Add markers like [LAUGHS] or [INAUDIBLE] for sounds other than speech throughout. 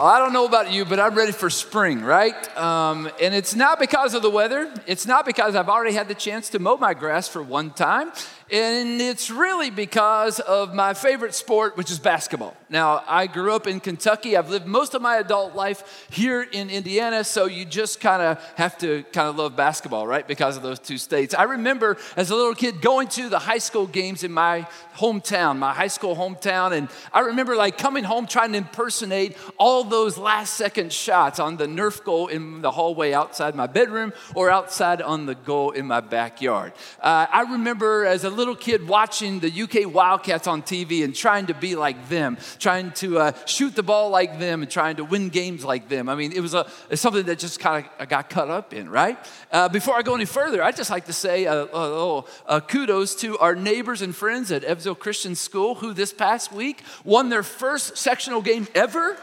Oh, I don't know about you, but I'm ready for spring, right? Um, and it's not because of the weather. It's not because I've already had the chance to mow my grass for one time. And it's really because of my favorite sport, which is basketball. Now, I grew up in Kentucky. I've lived most of my adult life here in Indiana, so you just kind of have to kind of love basketball, right? Because of those two states. I remember as a little kid going to the high school games in my hometown, my high school hometown, and I remember like coming home trying to impersonate all those last second shots on the Nerf goal in the hallway outside my bedroom or outside on the goal in my backyard. Uh, I remember as a little kid watching the UK Wildcats on TV and trying to be like them, trying to uh, shoot the ball like them, and trying to win games like them. I mean, it was a, something that just kind of got cut up in, right? Uh, before I go any further, I'd just like to say a kudos to our neighbors and friends at Evansville Christian School who this past week won their first sectional game ever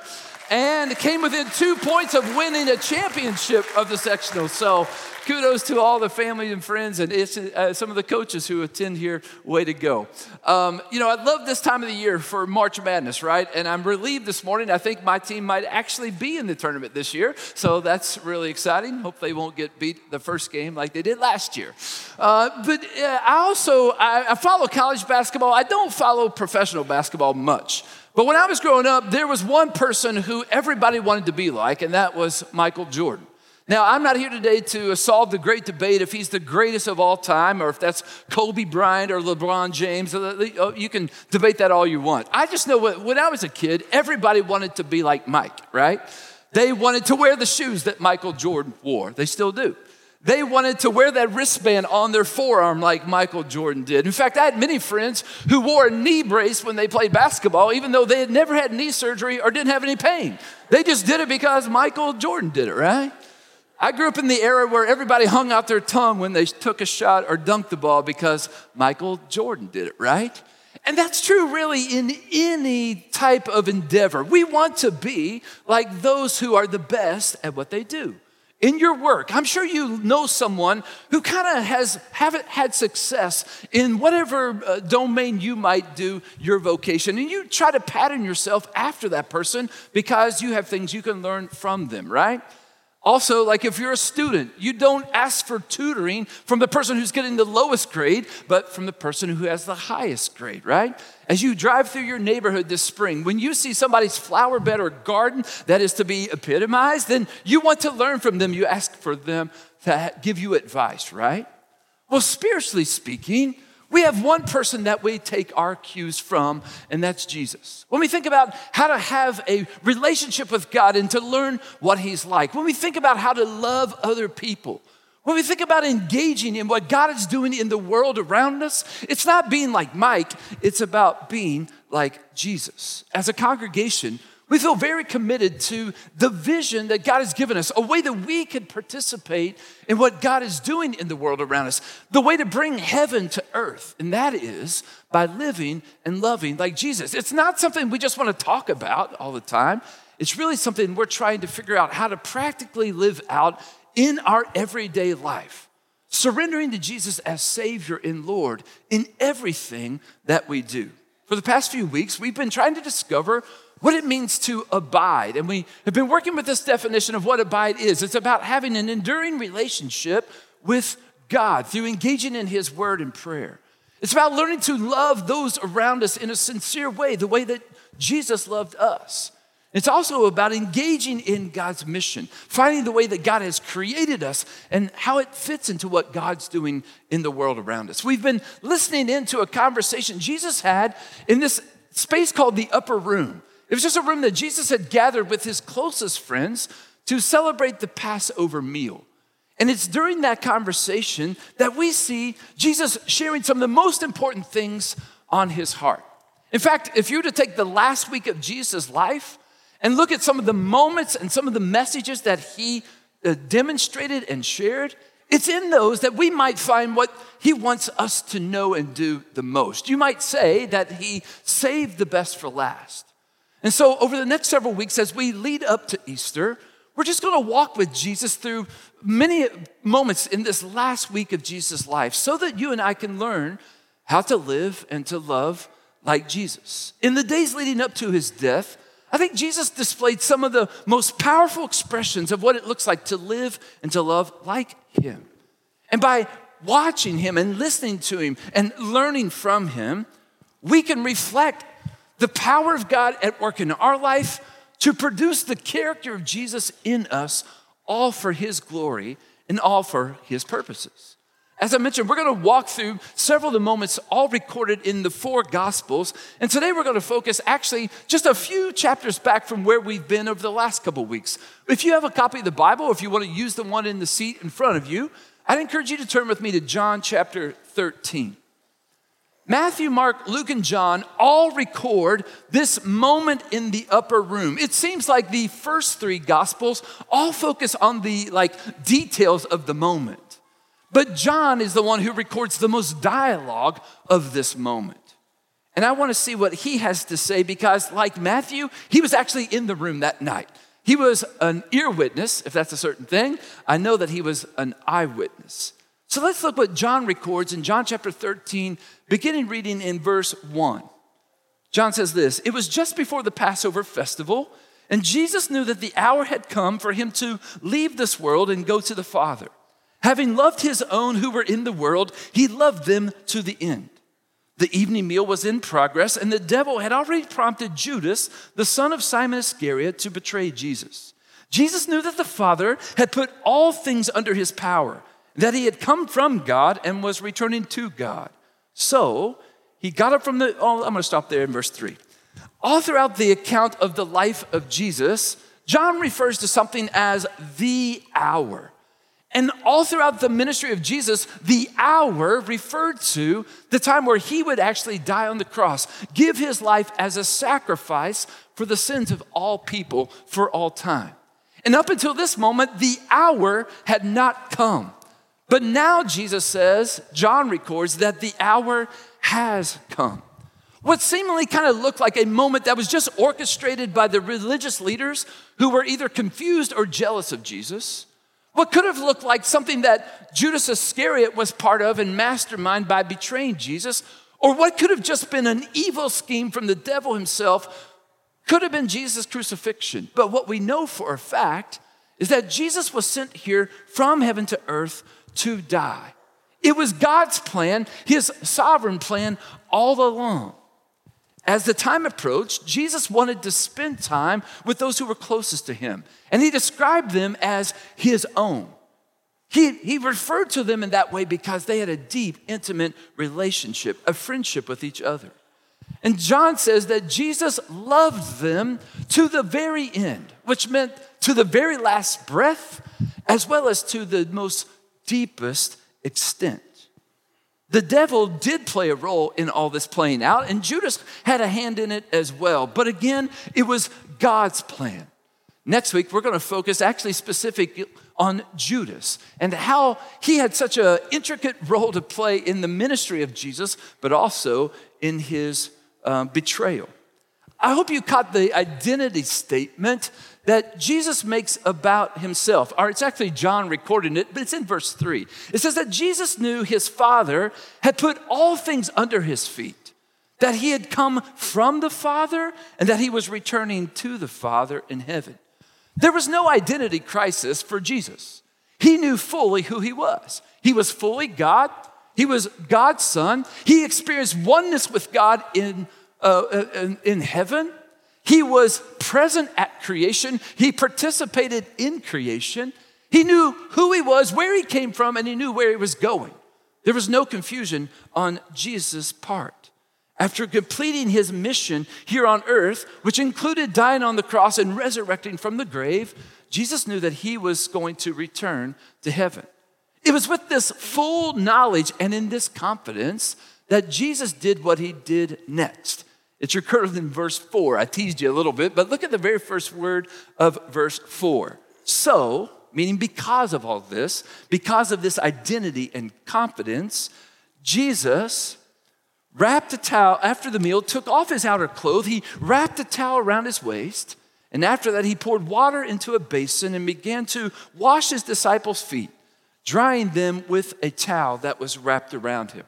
and came within two points of winning a championship of the sectional. So kudos to all the family and friends and uh, some of the coaches who attend here. Way to go. Um, you know, I love this time of the year for March Madness, right? And I'm relieved this morning. I think my team might actually be in the tournament this year. So that's really exciting. Hope they won't get beat the first game like they did last year. Uh, but uh, I also, I, I follow college basketball. I don't follow professional basketball much. But when I was growing up, there was one person who everybody wanted to be like, and that was Michael Jordan. Now, I'm not here today to solve the great debate if he's the greatest of all time or if that's Kobe Bryant or LeBron James. Oh, you can debate that all you want. I just know when I was a kid, everybody wanted to be like Mike, right? They wanted to wear the shoes that Michael Jordan wore. They still do. They wanted to wear that wristband on their forearm like Michael Jordan did. In fact, I had many friends who wore a knee brace when they played basketball, even though they had never had knee surgery or didn't have any pain. They just did it because Michael Jordan did it, right? I grew up in the era where everybody hung out their tongue when they took a shot or dunked the ball because Michael Jordan did it, right? And that's true really in any type of endeavor. We want to be like those who are the best at what they do in your work. I'm sure you know someone who kind of has haven't had success in whatever uh, domain you might do your vocation and you try to pattern yourself after that person because you have things you can learn from them right also, like if you're a student, you don't ask for tutoring from the person who's getting the lowest grade, but from the person who has the highest grade, right? As you drive through your neighborhood this spring, when you see somebody's flower bed or garden that is to be epitomized, then you want to learn from them. You ask for them to give you advice, right? Well, spiritually speaking, we have one person that we take our cues from, and that's Jesus. When we think about how to have a relationship with God and to learn what He's like, when we think about how to love other people, when we think about engaging in what God is doing in the world around us, it's not being like Mike, it's about being like Jesus. As a congregation, we feel very committed to the vision that God has given us, a way that we can participate in what God is doing in the world around us, the way to bring heaven to earth, and that is by living and loving like Jesus. It's not something we just want to talk about all the time. It's really something we're trying to figure out how to practically live out in our everyday life, surrendering to Jesus as Savior and Lord in everything that we do. For the past few weeks, we've been trying to discover what it means to abide. And we have been working with this definition of what abide is. It's about having an enduring relationship with God through engaging in His word and prayer. It's about learning to love those around us in a sincere way, the way that Jesus loved us. It's also about engaging in God's mission, finding the way that God has created us and how it fits into what God's doing in the world around us. We've been listening into a conversation Jesus had in this space called the upper room. It was just a room that Jesus had gathered with his closest friends to celebrate the Passover meal. And it's during that conversation that we see Jesus sharing some of the most important things on his heart. In fact, if you were to take the last week of Jesus' life and look at some of the moments and some of the messages that he uh, demonstrated and shared, it's in those that we might find what he wants us to know and do the most. You might say that he saved the best for last. And so, over the next several weeks, as we lead up to Easter, we're just going to walk with Jesus through many moments in this last week of Jesus' life so that you and I can learn how to live and to love like Jesus. In the days leading up to his death, I think Jesus displayed some of the most powerful expressions of what it looks like to live and to love like him. And by watching him and listening to him and learning from him, we can reflect the power of God at work in our life to produce the character of Jesus in us, all for his glory and all for his purposes. As I mentioned, we're going to walk through several of the moments all recorded in the four Gospels. And today we're going to focus actually just a few chapters back from where we've been over the last couple weeks. If you have a copy of the Bible, if you want to use the one in the seat in front of you, I'd encourage you to turn with me to John chapter 13. Matthew, Mark, Luke, and John all record this moment in the upper room. It seems like the first three gospels all focus on the like details of the moment. But John is the one who records the most dialogue of this moment. And I want to see what he has to say because, like Matthew, he was actually in the room that night. He was an ear witness, if that's a certain thing. I know that he was an eyewitness. So let's look what John records in John chapter 13, beginning reading in verse 1. John says this It was just before the Passover festival, and Jesus knew that the hour had come for him to leave this world and go to the Father. Having loved his own who were in the world, he loved them to the end. The evening meal was in progress, and the devil had already prompted Judas, the son of Simon Iscariot, to betray Jesus. Jesus knew that the Father had put all things under his power, that he had come from God and was returning to God. So he got up from the, oh, I'm going to stop there in verse 3. All throughout the account of the life of Jesus, John refers to something as the hour. And all throughout the ministry of Jesus, the hour referred to the time where he would actually die on the cross, give his life as a sacrifice for the sins of all people for all time. And up until this moment, the hour had not come. But now Jesus says, John records that the hour has come. What seemingly kind of looked like a moment that was just orchestrated by the religious leaders who were either confused or jealous of Jesus what could have looked like something that Judas Iscariot was part of and mastermind by betraying Jesus, or what could have just been an evil scheme from the devil himself, could have been Jesus' crucifixion. But what we know for a fact is that Jesus was sent here from heaven to earth to die. It was God's plan, his sovereign plan all along. As the time approached, Jesus wanted to spend time with those who were closest to him, and he described them as his own. He, he referred to them in that way because they had a deep, intimate relationship, a friendship with each other. And John says that Jesus loved them to the very end, which meant to the very last breath, as well as to the most deepest extent. The devil did play a role in all this playing out, and Judas had a hand in it as well. But again, it was God's plan. Next week, we're going to focus actually specific on Judas and how he had such an intricate role to play in the ministry of Jesus, but also in his um, betrayal. I hope you caught the identity statement that Jesus makes about himself. Or it's actually John recording it, but it's in verse 3. It says that Jesus knew his Father had put all things under his feet, that he had come from the Father, and that he was returning to the Father in heaven. There was no identity crisis for Jesus. He knew fully who he was. He was fully God, he was God's Son, he experienced oneness with God in, uh, uh in, in heaven. He was present at creation, he participated in creation. He knew who he was, where he came from, and he knew where he was going. There was no confusion on Jesus' part. After completing his mission here on earth, which included dying on the cross and resurrecting from the grave, Jesus knew that he was going to return to heaven. It was with this full knowledge and in this confidence that Jesus did what he did next. It's recorded in verse 4. I teased you a little bit, but look at the very first word of verse 4. So, meaning because of all this, because of this identity and confidence, Jesus wrapped a towel after the meal, took off his outer clothes, he wrapped a towel around his waist, and after that, he poured water into a basin and began to wash his disciples' feet, drying them with a towel that was wrapped around him.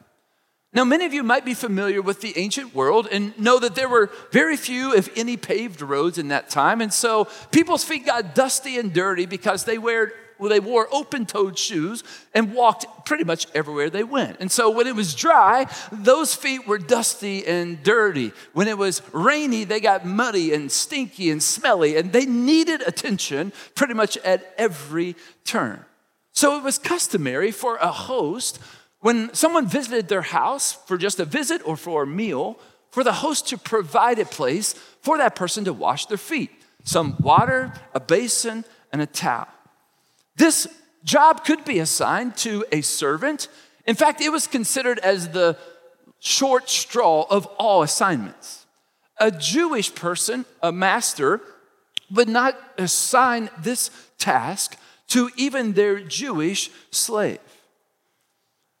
Now, many of you might be familiar with the ancient world and know that there were very few, if any, paved roads in that time. And so people's feet got dusty and dirty because they wore, well, they wore open toed shoes and walked pretty much everywhere they went. And so when it was dry, those feet were dusty and dirty. When it was rainy, they got muddy and stinky and smelly, and they needed attention pretty much at every turn. So it was customary for a host when someone visited their house for just a visit or for a meal, for the host to provide a place for that person to wash their feet some water, a basin, and a towel. This job could be assigned to a servant. In fact, it was considered as the short straw of all assignments. A Jewish person, a master, would not assign this task to even their Jewish slave.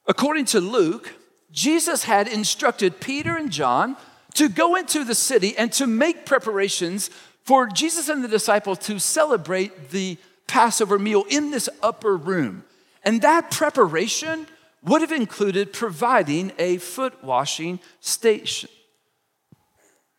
According to Luke, Jesus had instructed Peter and John to go into the city and to make preparations for Jesus and the disciples to celebrate the Passover meal in this upper room. And that preparation would have included providing a foot washing station.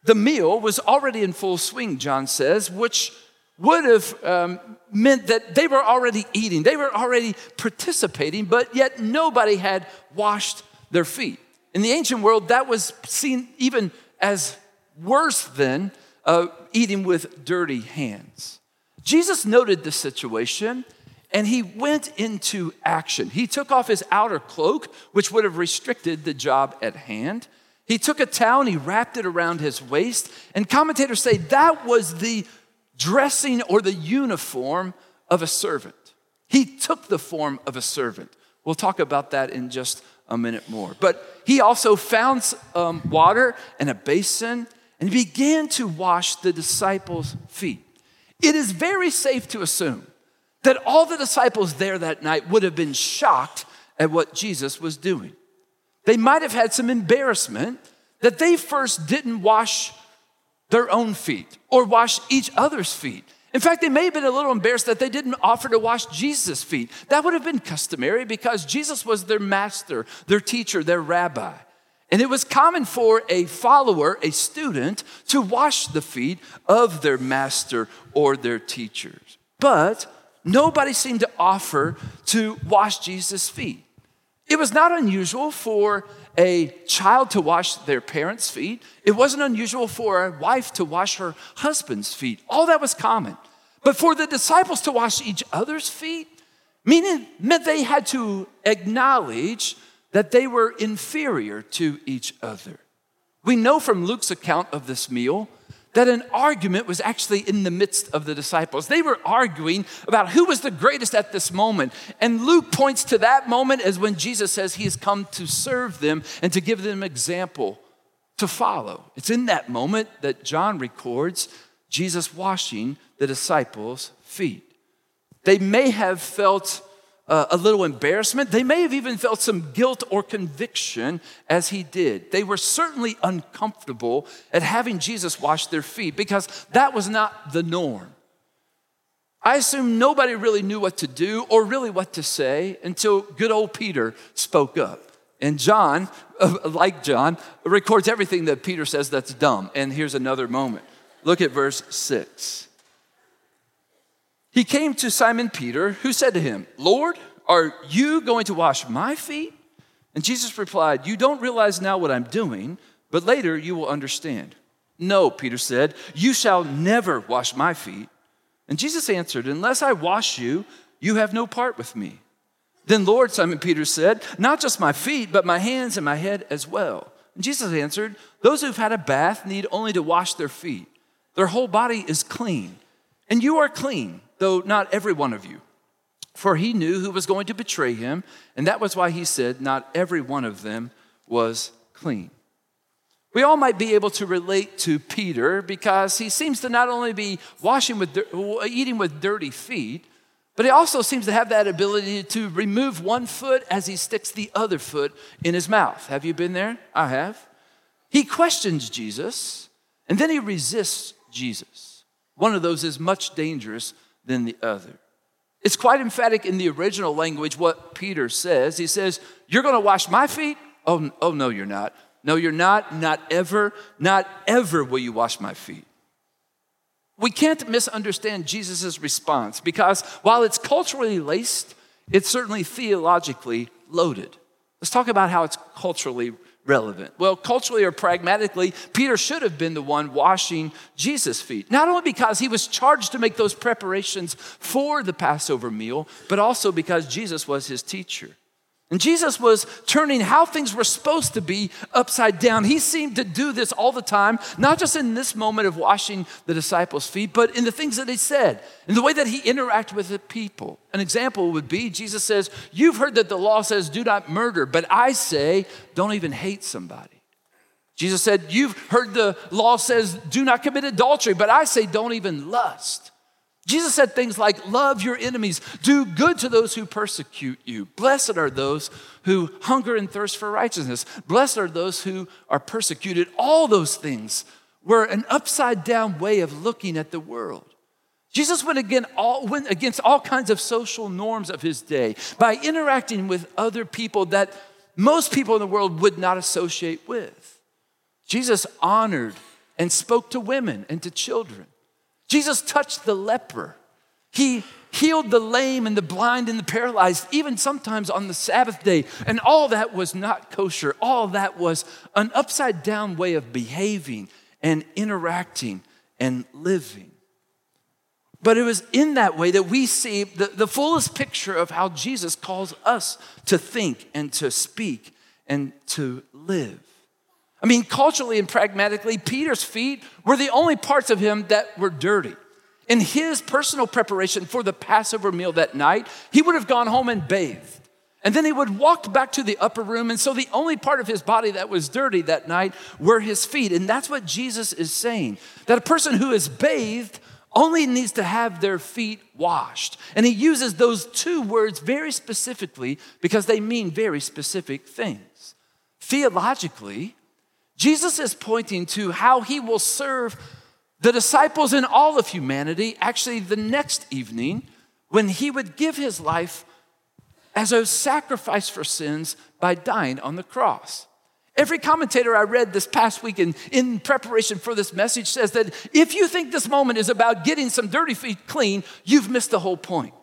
The meal was already in full swing, John says, which would have um, meant that they were already eating, they were already participating, but yet nobody had washed their feet. In the ancient world, that was seen even as worse than uh, eating with dirty hands. Jesus noted the situation and he went into action. He took off his outer cloak, which would have restricted the job at hand. He took a towel and he wrapped it around his waist. And commentators say that was the dressing or the uniform of a servant. He took the form of a servant. We'll talk about that in just a minute more. But he also found um, water and a basin and began to wash the disciples' feet. It is very safe to assume that all the disciples there that night would have been shocked at what Jesus was doing. They might have had some embarrassment that they first didn't wash their own feet or wash each other's feet. In fact, they may have been a little embarrassed that they didn't offer to wash Jesus' feet. That would have been customary because Jesus was their master, their teacher, their rabbi. And it was common for a follower, a student, to wash the feet of their master or their teachers. But nobody seemed to offer to wash Jesus' feet. It was not unusual for a child to wash their parents' feet. It wasn't unusual for a wife to wash her husband's feet. All that was common. But for the disciples to wash each other's feet, meaning meant they had to acknowledge that they were inferior to each other. We know from Luke's account of this meal that an argument was actually in the midst of the disciples. They were arguing about who was the greatest at this moment. And Luke points to that moment as when Jesus says he has come to serve them and to give them example to follow. It's in that moment that John records Jesus washing the disciples' feet. They may have felt uh, a little embarrassment. They may have even felt some guilt or conviction as he did. They were certainly uncomfortable at having Jesus wash their feet because that was not the norm. I assume nobody really knew what to do or really what to say until good old Peter spoke up. And John, [LAUGHS] like John, records everything that Peter says that's dumb. And here's another moment. Look at verse 6. He came to Simon Peter, who said to him, Lord, are you going to wash my feet? And Jesus replied, You don't realize now what I'm doing, but later you will understand. No, Peter said, You shall never wash my feet. And Jesus answered, Unless I wash you, you have no part with me. Then, Lord, Simon Peter said, Not just my feet, but my hands and my head as well. And Jesus answered, Those who've had a bath need only to wash their feet. Their whole body is clean. And you are clean though not every one of you. For he knew who was going to betray him, and that was why he said, Not every one of them was clean. We all might be able to relate to Peter because he seems to not only be washing with, eating with dirty feet, but he also seems to have that ability to remove one foot as he sticks the other foot in his mouth. Have you been there? I have. He questions Jesus and then he resists Jesus. One of those is much dangerous than the other. It's quite emphatic in the original language what Peter says. He says, You're going to wash my feet? Oh, oh no, you're not. No, you're not. Not ever. Not ever will you wash my feet. We can't misunderstand Jesus' response because while it's culturally laced, it's certainly theologically loaded. Let's talk about how it's culturally relevant. Well, culturally or pragmatically, Peter should have been the one washing Jesus' feet. Not only because he was charged to make those preparations for the Passover meal, but also because Jesus was his teacher. And Jesus was turning how things were supposed to be upside down. He seemed to do this all the time, not just in this moment of washing the disciples' feet, but in the things that he said, in the way that he interacted with the people. An example would be Jesus says, You've heard that the law says, do not murder, but I say, don't even hate somebody. Jesus said, You've heard the law says, do not commit adultery, but I say, don't even lust. Jesus said things like, Love your enemies, do good to those who persecute you. Blessed are those who hunger and thirst for righteousness. Blessed are those who are persecuted. All those things were an upside down way of looking at the world. Jesus went, again, all, went against all kinds of social norms of his day by interacting with other people that most people in the world would not associate with. Jesus honored and spoke to women and to children. Jesus touched the leper. He healed the lame and the blind and the paralyzed, even sometimes on the Sabbath day. And all that was not kosher. All that was an upside down way of behaving and interacting and living. But it was in that way that we see the, the fullest picture of how Jesus calls us to think and to speak and to live. I mean, culturally and pragmatically, Peter's feet were the only parts of him that were dirty. In his personal preparation for the Passover meal that night, he would have gone home and bathed. And then he would walk back to the upper room. And so the only part of his body that was dirty that night were his feet. And that's what Jesus is saying that a person who is bathed only needs to have their feet washed. And he uses those two words very specifically because they mean very specific things. Theologically, Jesus is pointing to how he will serve the disciples and all of humanity actually the next evening when he would give his life as a sacrifice for sins by dying on the cross. Every commentator I read this past week in, in preparation for this message says that if you think this moment is about getting some dirty feet clean, you've missed the whole point.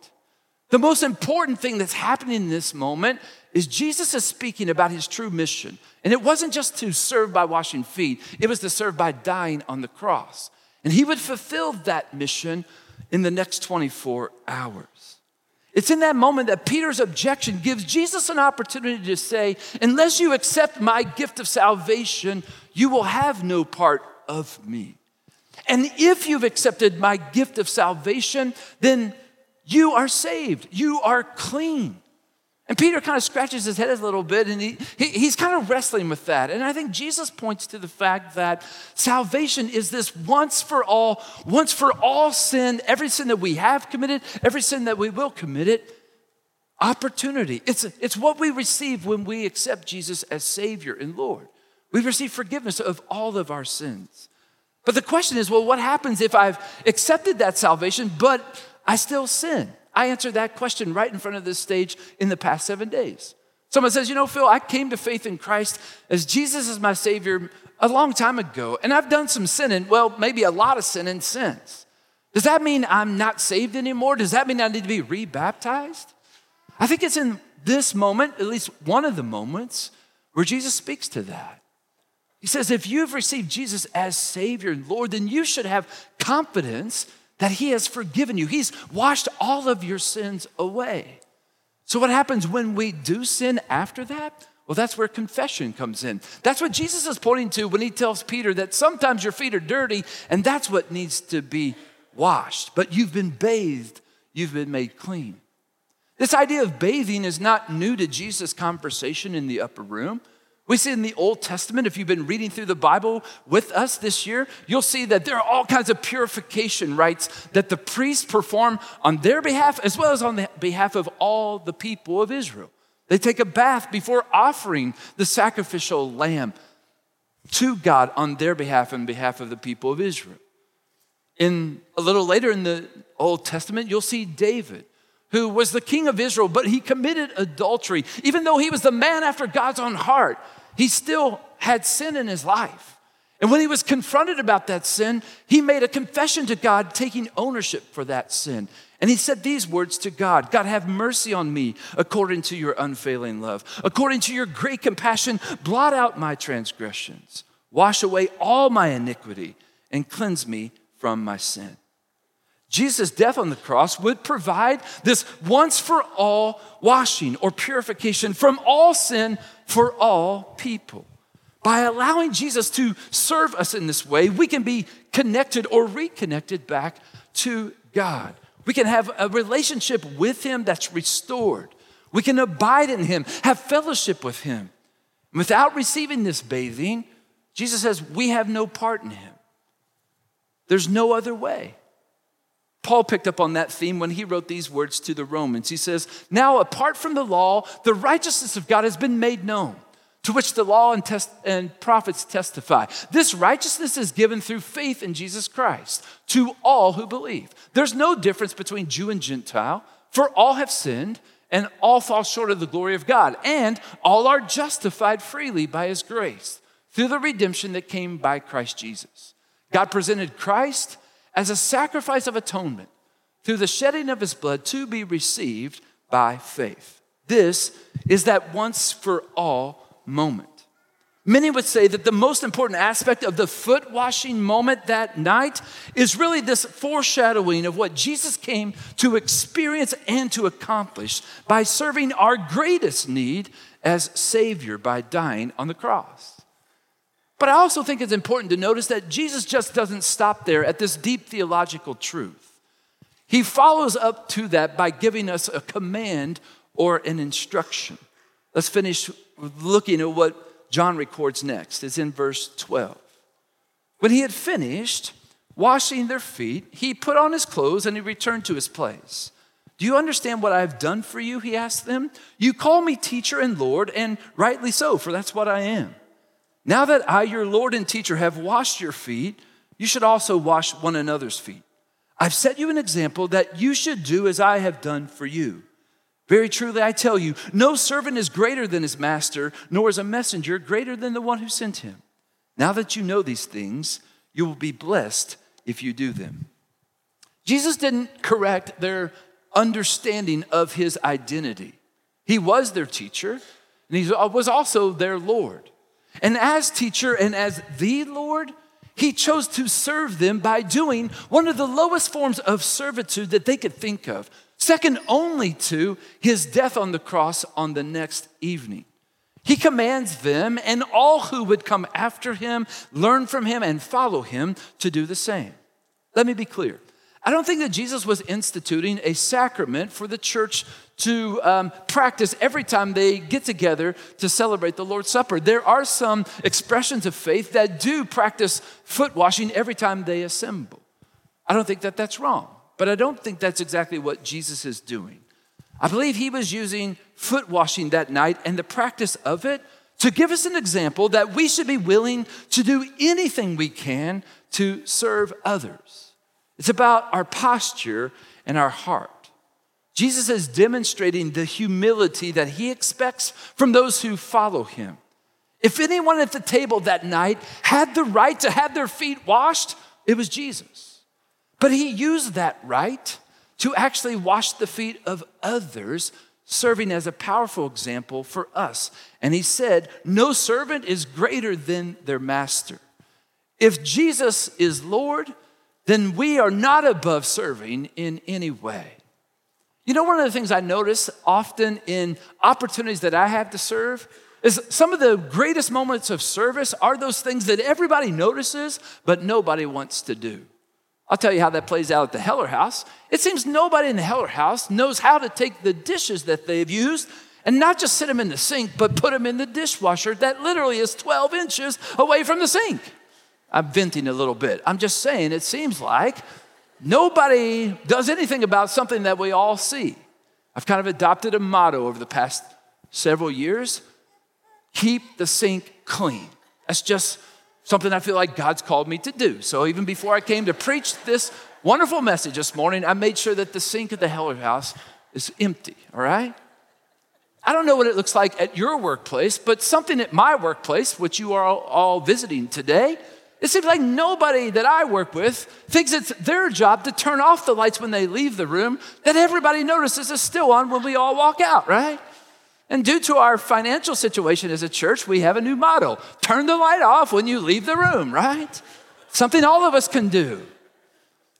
The most important thing that's happening in this moment is Jesus is speaking about his true mission. And it wasn't just to serve by washing feet, it was to serve by dying on the cross. And he would fulfill that mission in the next 24 hours. It's in that moment that Peter's objection gives Jesus an opportunity to say, Unless you accept my gift of salvation, you will have no part of me. And if you've accepted my gift of salvation, then you are saved, you are clean. And Peter kind of scratches his head a little bit and he, he, he's kind of wrestling with that. And I think Jesus points to the fact that salvation is this once for all, once for all sin, every sin that we have committed, every sin that we will commit it, opportunity. It's, it's what we receive when we accept Jesus as Savior and Lord. We receive forgiveness of all of our sins. But the question is well, what happens if I've accepted that salvation, but I still sin? I answered that question right in front of this stage in the past seven days. Someone says, You know, Phil, I came to faith in Christ as Jesus is my Savior a long time ago, and I've done some sinning, well, maybe a lot of sinning since. Does that mean I'm not saved anymore? Does that mean I need to be rebaptized? I think it's in this moment, at least one of the moments, where Jesus speaks to that. He says, If you've received Jesus as Savior and Lord, then you should have confidence that He has forgiven you. He's washed all of your sins away. So, what happens when we do sin after that? Well, that's where confession comes in. That's what Jesus is pointing to when he tells Peter that sometimes your feet are dirty and that's what needs to be washed. But you've been bathed, you've been made clean. This idea of bathing is not new to Jesus' conversation in the upper room. We see in the Old Testament, if you've been reading through the Bible with us this year, you'll see that there are all kinds of purification rites that the priests perform on their behalf as well as on the behalf of all the people of Israel. They take a bath before offering the sacrificial lamb to God on their behalf and behalf of the people of Israel. In a little later in the Old Testament, you'll see David who was the king of Israel, but he committed adultery. Even though he was the man after God's own heart, he still had sin in his life. And when he was confronted about that sin, he made a confession to God, taking ownership for that sin. And he said these words to God God, have mercy on me according to your unfailing love. According to your great compassion, blot out my transgressions, wash away all my iniquity, and cleanse me from my sin. Jesus' death on the cross would provide this once for all washing or purification from all sin for all people. By allowing Jesus to serve us in this way, we can be connected or reconnected back to God. We can have a relationship with Him that's restored. We can abide in Him, have fellowship with Him. Without receiving this bathing, Jesus says we have no part in Him. There's no other way. Paul picked up on that theme when he wrote these words to the Romans. He says, Now, apart from the law, the righteousness of God has been made known to which the law and, and prophets testify. This righteousness is given through faith in Jesus Christ to all who believe. There's no difference between Jew and Gentile, for all have sinned and all fall short of the glory of God, and all are justified freely by his grace through the redemption that came by Christ Jesus. God presented Christ as a sacrifice of atonement through the shedding of his blood to be received by faith. This is that once for all moment. Many would say that the most important aspect of the foot washing moment that night is really this foreshadowing of what Jesus came to experience and to accomplish by serving our greatest need as Savior by dying on the cross. But I also think it's important to notice that Jesus just doesn't stop there at this deep theological truth. He follows up to that by giving us a command or an instruction. Let's finish looking at what John records next. It's in verse 12. When he had finished washing their feet, he put on his clothes and he returned to his place. Do you understand what I've done for you? He asked them. You call me teacher and Lord, and rightly so, for that's what I am. Now that I, your Lord and teacher, have washed your feet, you should also wash one another's feet. I've set you an example that you should do as I have done for you. Very truly, I tell you, no servant is greater than his master, nor is a messenger greater than the one who sent him. Now that you know these things, you will be blessed if you do them. Jesus didn't correct their understanding of his identity. He was their teacher, and he was also their Lord. And as teacher and as the Lord, he chose to serve them by doing one of the lowest forms of servitude that they could think of second only to his death on the cross on the next evening. He commands them and all who would come after him, learn from him, and follow him to do the same. Let me be clear. I don't think that Jesus was instituting a sacrament for the church to um, practice every time they get together to celebrate the Lord's Supper. There are some expressions of faith that do practice foot washing every time they assemble. I don't think that that's wrong. But I don't think that's exactly what Jesus is doing. I believe he was using foot washing that night and the practice of it to give us an example that we should be willing to do anything we can to serve others. It's about our posture and our heart. Jesus is demonstrating the humility that he expects from those who follow him. If anyone at the table that night had the right to have their feet washed, it was Jesus. But he used that right to actually wash the feet of others, serving as a powerful example for us. And he said, No servant is greater than their master. If Jesus is Lord, then we are not above serving in any way. You know, one of the things I notice often in opportunities that I have to serve is some of the greatest moments of service are those things that everybody notices, but nobody wants to do. I'll tell you how that plays out at the Heller house. It seems nobody in the Heller house knows how to take the dishes that they've used and not just sit them in the sink, but put them in the dishwasher that literally is 12 inches away from the sink. I'm venting a little bit. I'm just saying it seems like nobody does anything about something that we all see. I've kind of adopted a motto over the past several years keep the sink clean. That's just something I feel like God's called me to do. So even before I came to preach this wonderful message this morning, I made sure that the sink at the Heller house is empty, all right? I don't know what it looks like at your workplace, but something at my workplace, which you are all visiting today, it seems like nobody that I work with thinks it's their job to turn off the lights when they leave the room that everybody notices is still on when we all walk out, right? And due to our financial situation as a church, we have a new motto turn the light off when you leave the room, right? Something all of us can do.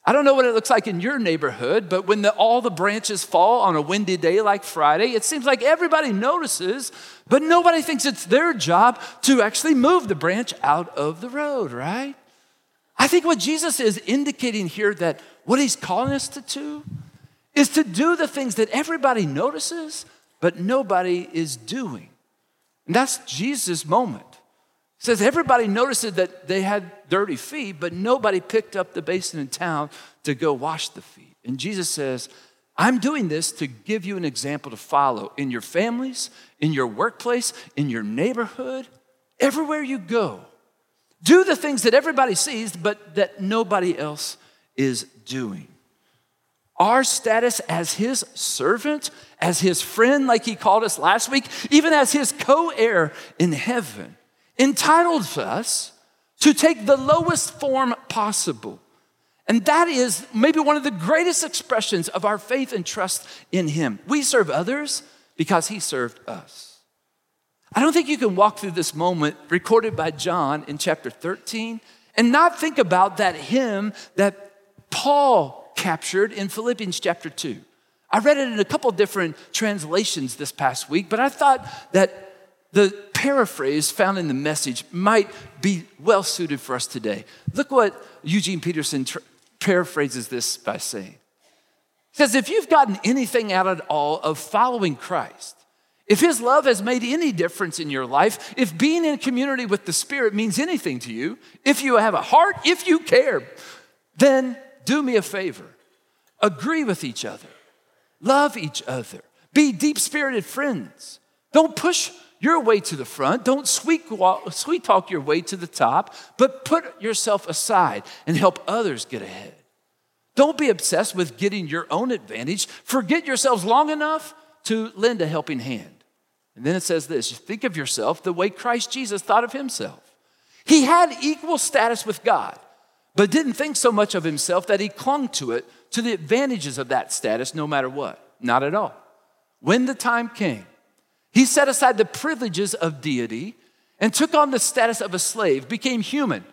I don't know what it looks like in your neighborhood, but when the, all the branches fall on a windy day like Friday, it seems like everybody notices, but nobody thinks it's their job to actually move the branch out of the road, right? I think what Jesus is indicating here that what he's calling us to do is to do the things that everybody notices, but nobody is doing. And that's Jesus' moment. It says everybody noticed that they had dirty feet, but nobody picked up the basin in town to go wash the feet. And Jesus says, I'm doing this to give you an example to follow in your families, in your workplace, in your neighborhood, everywhere you go. Do the things that everybody sees, but that nobody else is doing. Our status as his servant, as his friend, like he called us last week, even as his co heir in heaven, entitles us to take the lowest form possible. And that is maybe one of the greatest expressions of our faith and trust in Him. We serve others because He served us. I don't think you can walk through this moment recorded by John in chapter 13 and not think about that hymn that Paul captured in Philippians chapter 2. I read it in a couple different translations this past week, but I thought that the paraphrase found in the message might be well suited for us today. Look what Eugene Peterson tr- paraphrases this by saying. He says, If you've gotten anything out at all of following Christ, if his love has made any difference in your life, if being in community with the Spirit means anything to you, if you have a heart, if you care, then do me a favor. Agree with each other, love each other, be deep spirited friends. Don't push your way to the front. Don't sweet, sweet talk your way to the top, but put yourself aside and help others get ahead. Don't be obsessed with getting your own advantage. Forget yourselves long enough to lend a helping hand. And then it says this you think of yourself the way Christ Jesus thought of himself. He had equal status with God, but didn't think so much of himself that he clung to it, to the advantages of that status, no matter what. Not at all. When the time came, he set aside the privileges of deity and took on the status of a slave, became human.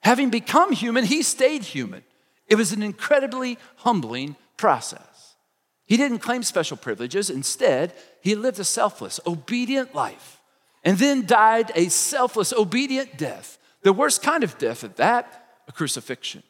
Having become human, he stayed human. It was an incredibly humbling process. He didn't claim special privileges. Instead, he lived a selfless, obedient life and then died a selfless, obedient death. The worst kind of death at that, a crucifixion.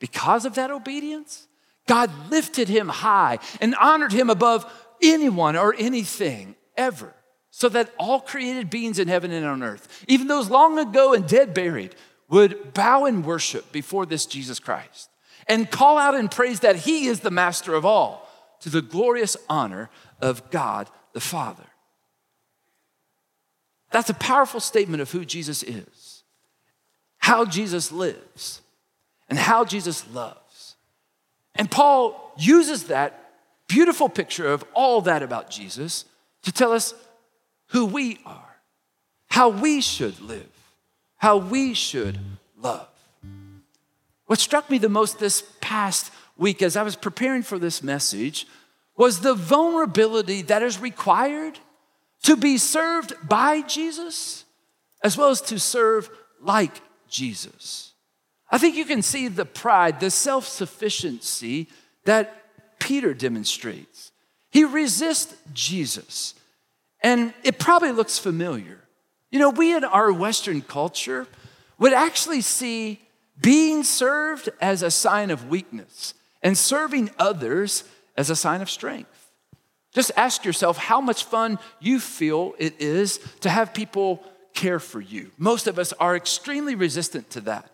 Because of that obedience, God lifted him high and honored him above anyone or anything ever, so that all created beings in heaven and on earth, even those long ago and dead buried, would bow in worship before this Jesus Christ and call out in praise that he is the master of all to the glorious honor of God the Father. That's a powerful statement of who Jesus is, how Jesus lives, and how Jesus loves. And Paul uses that beautiful picture of all that about Jesus to tell us who we are, how we should live, how we should love. What struck me the most this past week as I was preparing for this message was the vulnerability that is required to be served by Jesus as well as to serve like Jesus. I think you can see the pride, the self sufficiency that Peter demonstrates. He resists Jesus. And it probably looks familiar. You know, we in our Western culture would actually see being served as a sign of weakness and serving others as a sign of strength. Just ask yourself how much fun you feel it is to have people care for you. Most of us are extremely resistant to that.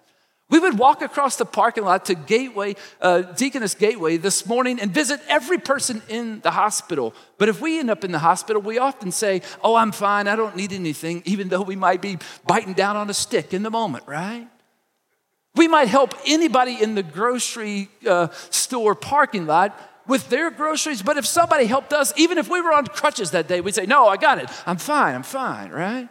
We would walk across the parking lot to Gateway, uh, Deaconess Gateway this morning and visit every person in the hospital. But if we end up in the hospital, we often say, Oh, I'm fine, I don't need anything, even though we might be biting down on a stick in the moment, right? We might help anybody in the grocery uh, store parking lot with their groceries. But if somebody helped us, even if we were on crutches that day, we'd say, No, I got it. I'm fine. I'm fine, right?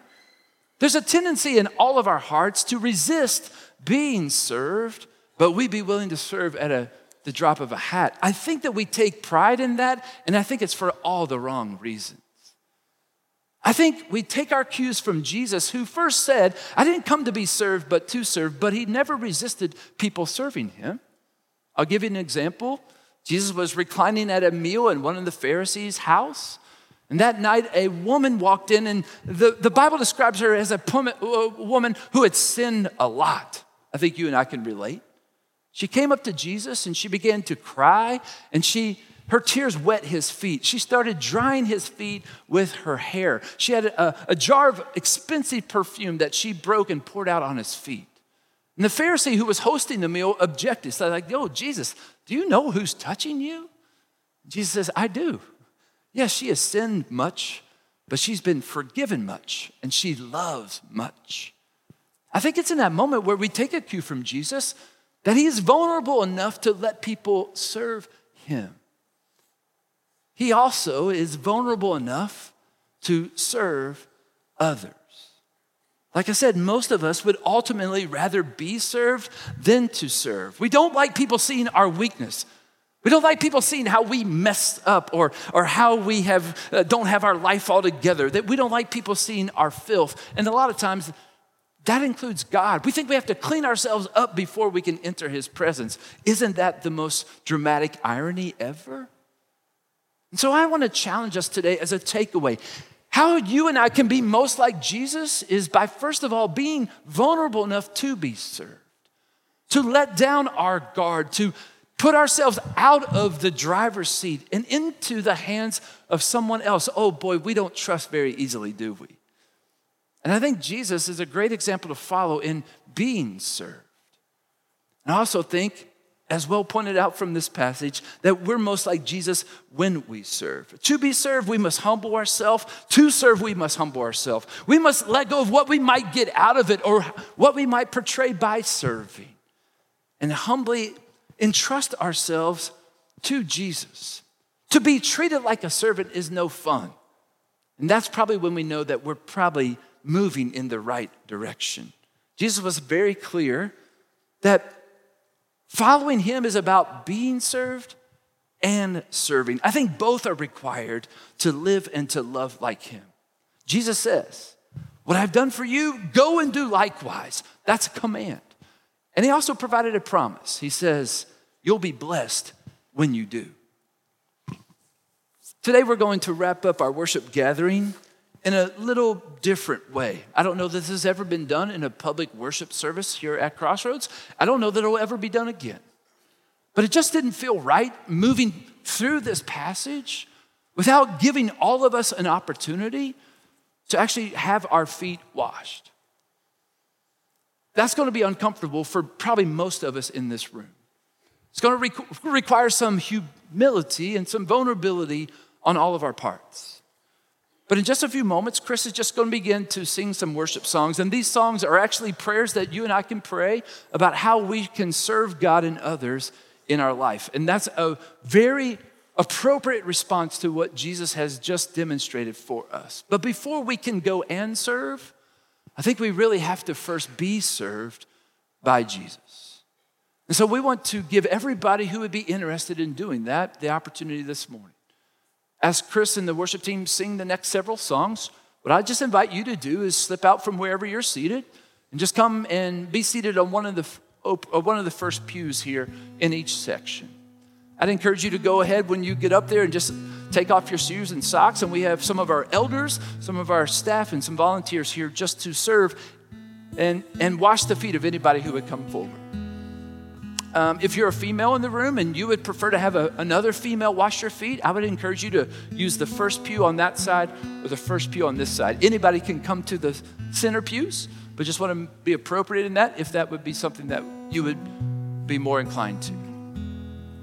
There's a tendency in all of our hearts to resist being served, but we be willing to serve at a, the drop of a hat. I think that we take pride in that, and I think it's for all the wrong reasons. I think we take our cues from Jesus, who first said, I didn't come to be served, but to serve, but he never resisted people serving him. I'll give you an example. Jesus was reclining at a meal in one of the Pharisees' house. And that night, a woman walked in, and the, the Bible describes her as a woman who had sinned a lot. I think you and I can relate. She came up to Jesus and she began to cry, and she her tears wet his feet. She started drying his feet with her hair. She had a, a, jar of expensive perfume that she broke and poured out on his feet. And the Pharisee who was hosting the meal objected. So, like, yo, Jesus, do you know who's touching you? Jesus says, I do. Yes, she has sinned much, but she's been forgiven much, and she loves much. I think it's in that moment where we take a cue from Jesus that he is vulnerable enough to let people serve him he also is vulnerable enough to serve others. Like I said, most of us would ultimately rather be served than to serve. We don't like people seeing our weakness. We don't like people seeing how we messed up or, or how we have, uh, don't have our life all together. That we don't like people seeing our filth. And a lot of times, that includes God. We think we have to clean ourselves up before we can enter His presence. Isn't that the most dramatic irony ever? And so I want to challenge us today as a takeaway. How you and I can be most like Jesus is by, first of all, being vulnerable enough to be served, to let down our guard, to put ourselves out of the driver's seat and into the hands of someone else. Oh boy, we don't trust very easily, do we? And I think Jesus is a great example to follow in being served. And I also think as well pointed out from this passage, that we're most like Jesus when we serve. To be served, we must humble ourselves. To serve, we must humble ourselves. We must let go of what we might get out of it or what we might portray by serving and humbly entrust ourselves to Jesus. To be treated like a servant is no fun. And that's probably when we know that we're probably moving in the right direction. Jesus was very clear that Following him is about being served and serving. I think both are required to live and to love like him. Jesus says, What I've done for you, go and do likewise. That's a command. And he also provided a promise. He says, You'll be blessed when you do. Today, we're going to wrap up our worship gathering in a little different way. I don't know that this has ever been done in a public worship service here at Crossroads. I don't know that it'll ever be done again. But it just didn't feel right moving through this passage without giving all of us an opportunity to actually have our feet washed. That's going to be uncomfortable for probably most of us in this room. It's going to requ- require some humility and some vulnerability on all of our parts. But in just a few moments, Chris is just going to begin to sing some worship songs. And these songs are actually prayers that you and I can pray about how we can serve God and others in our life. And that's a very appropriate response to what Jesus has just demonstrated for us. But before we can go and serve, I think we really have to first be served by Jesus. And so we want to give everybody who would be interested in doing that the opportunity this morning as Chris and the worship team sing the next several songs, what I just invite you to do is slip out from wherever you're seated and just come and be seated on one of the, uh, one of the first pews here in each section. I'd encourage you to go ahead when you get up there and just take off your shoes and socks. And we have some of our elders, some of our staff, and some volunteers here just to serve and, and wash the feet of anybody who would come forward. Um, if you're a female in the room and you would prefer to have a, another female wash your feet, I would encourage you to use the first pew on that side or the first pew on this side. Anybody can come to the center pews, but just want to be appropriate in that if that would be something that you would be more inclined to.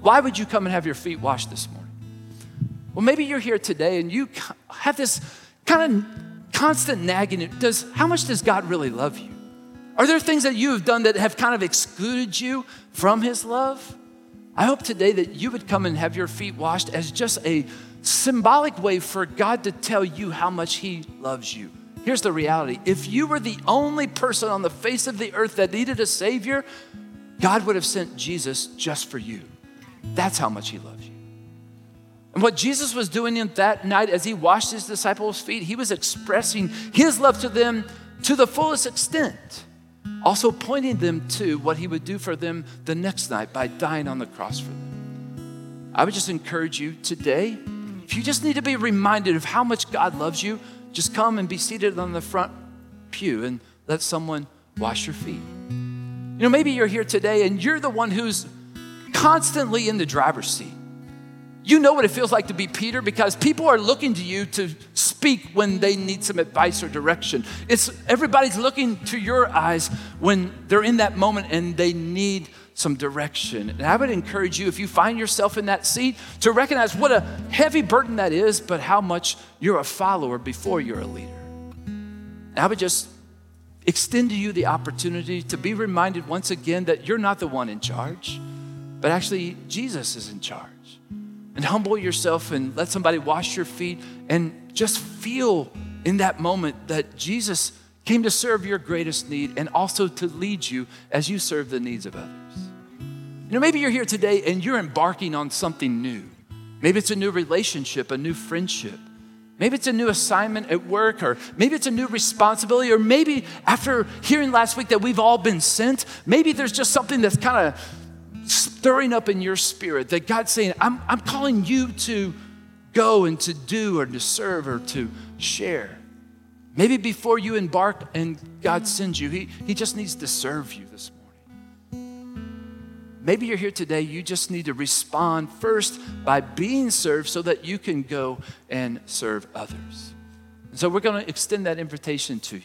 Why would you come and have your feet washed this morning? Well, maybe you're here today and you have this kind of constant nagging. Does how much does God really love you? Are there things that you have done that have kind of excluded you from His love? I hope today that you would come and have your feet washed as just a symbolic way for God to tell you how much He loves you. Here's the reality if you were the only person on the face of the earth that needed a Savior, God would have sent Jesus just for you. That's how much He loves you. And what Jesus was doing in that night as He washed His disciples' feet, He was expressing His love to them to the fullest extent, also pointing them to what He would do for them the next night by dying on the cross for them. I would just encourage you today, if you just need to be reminded of how much God loves you, just come and be seated on the front pew and let someone wash your feet. You know, maybe you're here today and you're the one who's constantly in the driver's seat. You know what it feels like to be Peter because people are looking to you to speak when they need some advice or direction. It's everybody's looking to your eyes when they're in that moment and they need some direction. And I would encourage you, if you find yourself in that seat, to recognize what a heavy burden that is, but how much you're a follower before you're a leader. And I would just extend to you the opportunity to be reminded once again that you're not the one in charge, but actually Jesus is in charge. And humble yourself and let somebody wash your feet and just feel in that moment that Jesus came to serve your greatest need and also to lead you as you serve the needs of others. You know, maybe you're here today and you're embarking on something new. Maybe it's a new relationship, a new friendship. Maybe it's a new assignment at work, or maybe it's a new responsibility, or maybe after hearing last week that we've all been sent, maybe there's just something that's kind of stirring up in your spirit that God's saying, I'm, I'm calling you to go and to do, or to serve, or to share. Maybe before you embark and God sends you, He, he just needs to serve you this morning. Maybe you're here today, you just need to respond first by being served so that you can go and serve others. And so we're going to extend that invitation to you.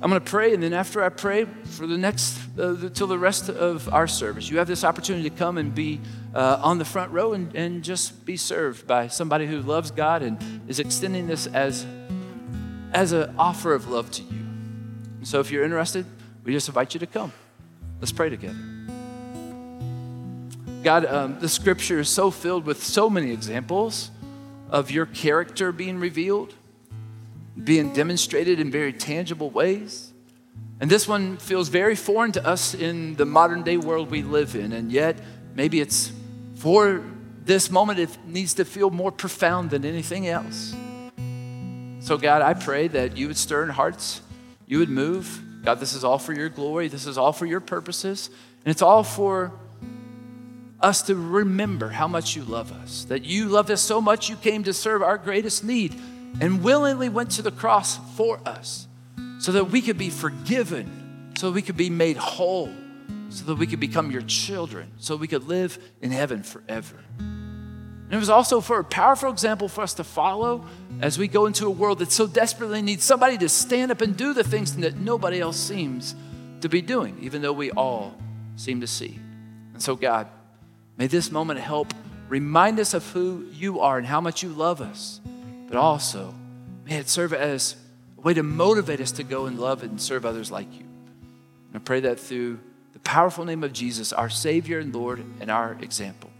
I'm going to pray, and then after I pray, for the next, uh, till the rest of our service, you have this opportunity to come and be uh, on the front row and, and just be served by somebody who loves God and is extending this as, as an offer of love to you. so if you're interested, we just invite you to come. Let's pray together. God, um, the scripture is so filled with so many examples of your character being revealed, being demonstrated in very tangible ways. And this one feels very foreign to us in the modern day world we live in. And yet, maybe it's for this moment, it needs to feel more profound than anything else. So, God, I pray that you would stir in hearts, you would move, God, this is all for your glory. This is all for your purposes. And it's all for us to remember how much you love us, that you loved us so much you came to serve our greatest need and willingly went to the cross for us so that we could be forgiven, so we could be made whole, so that we could become your children, so we could live in heaven forever. And it was also for a powerful example for us to follow as we go into a world that so desperately needs somebody to stand up and do the things that nobody else seems to be doing, even though we all seem to see. And so, God, may this moment help remind us of who you are and how much you love us, but also may it serve as a way to motivate us to go and love and serve others like you. And I pray that through the powerful name of Jesus, our Savior and Lord and our example.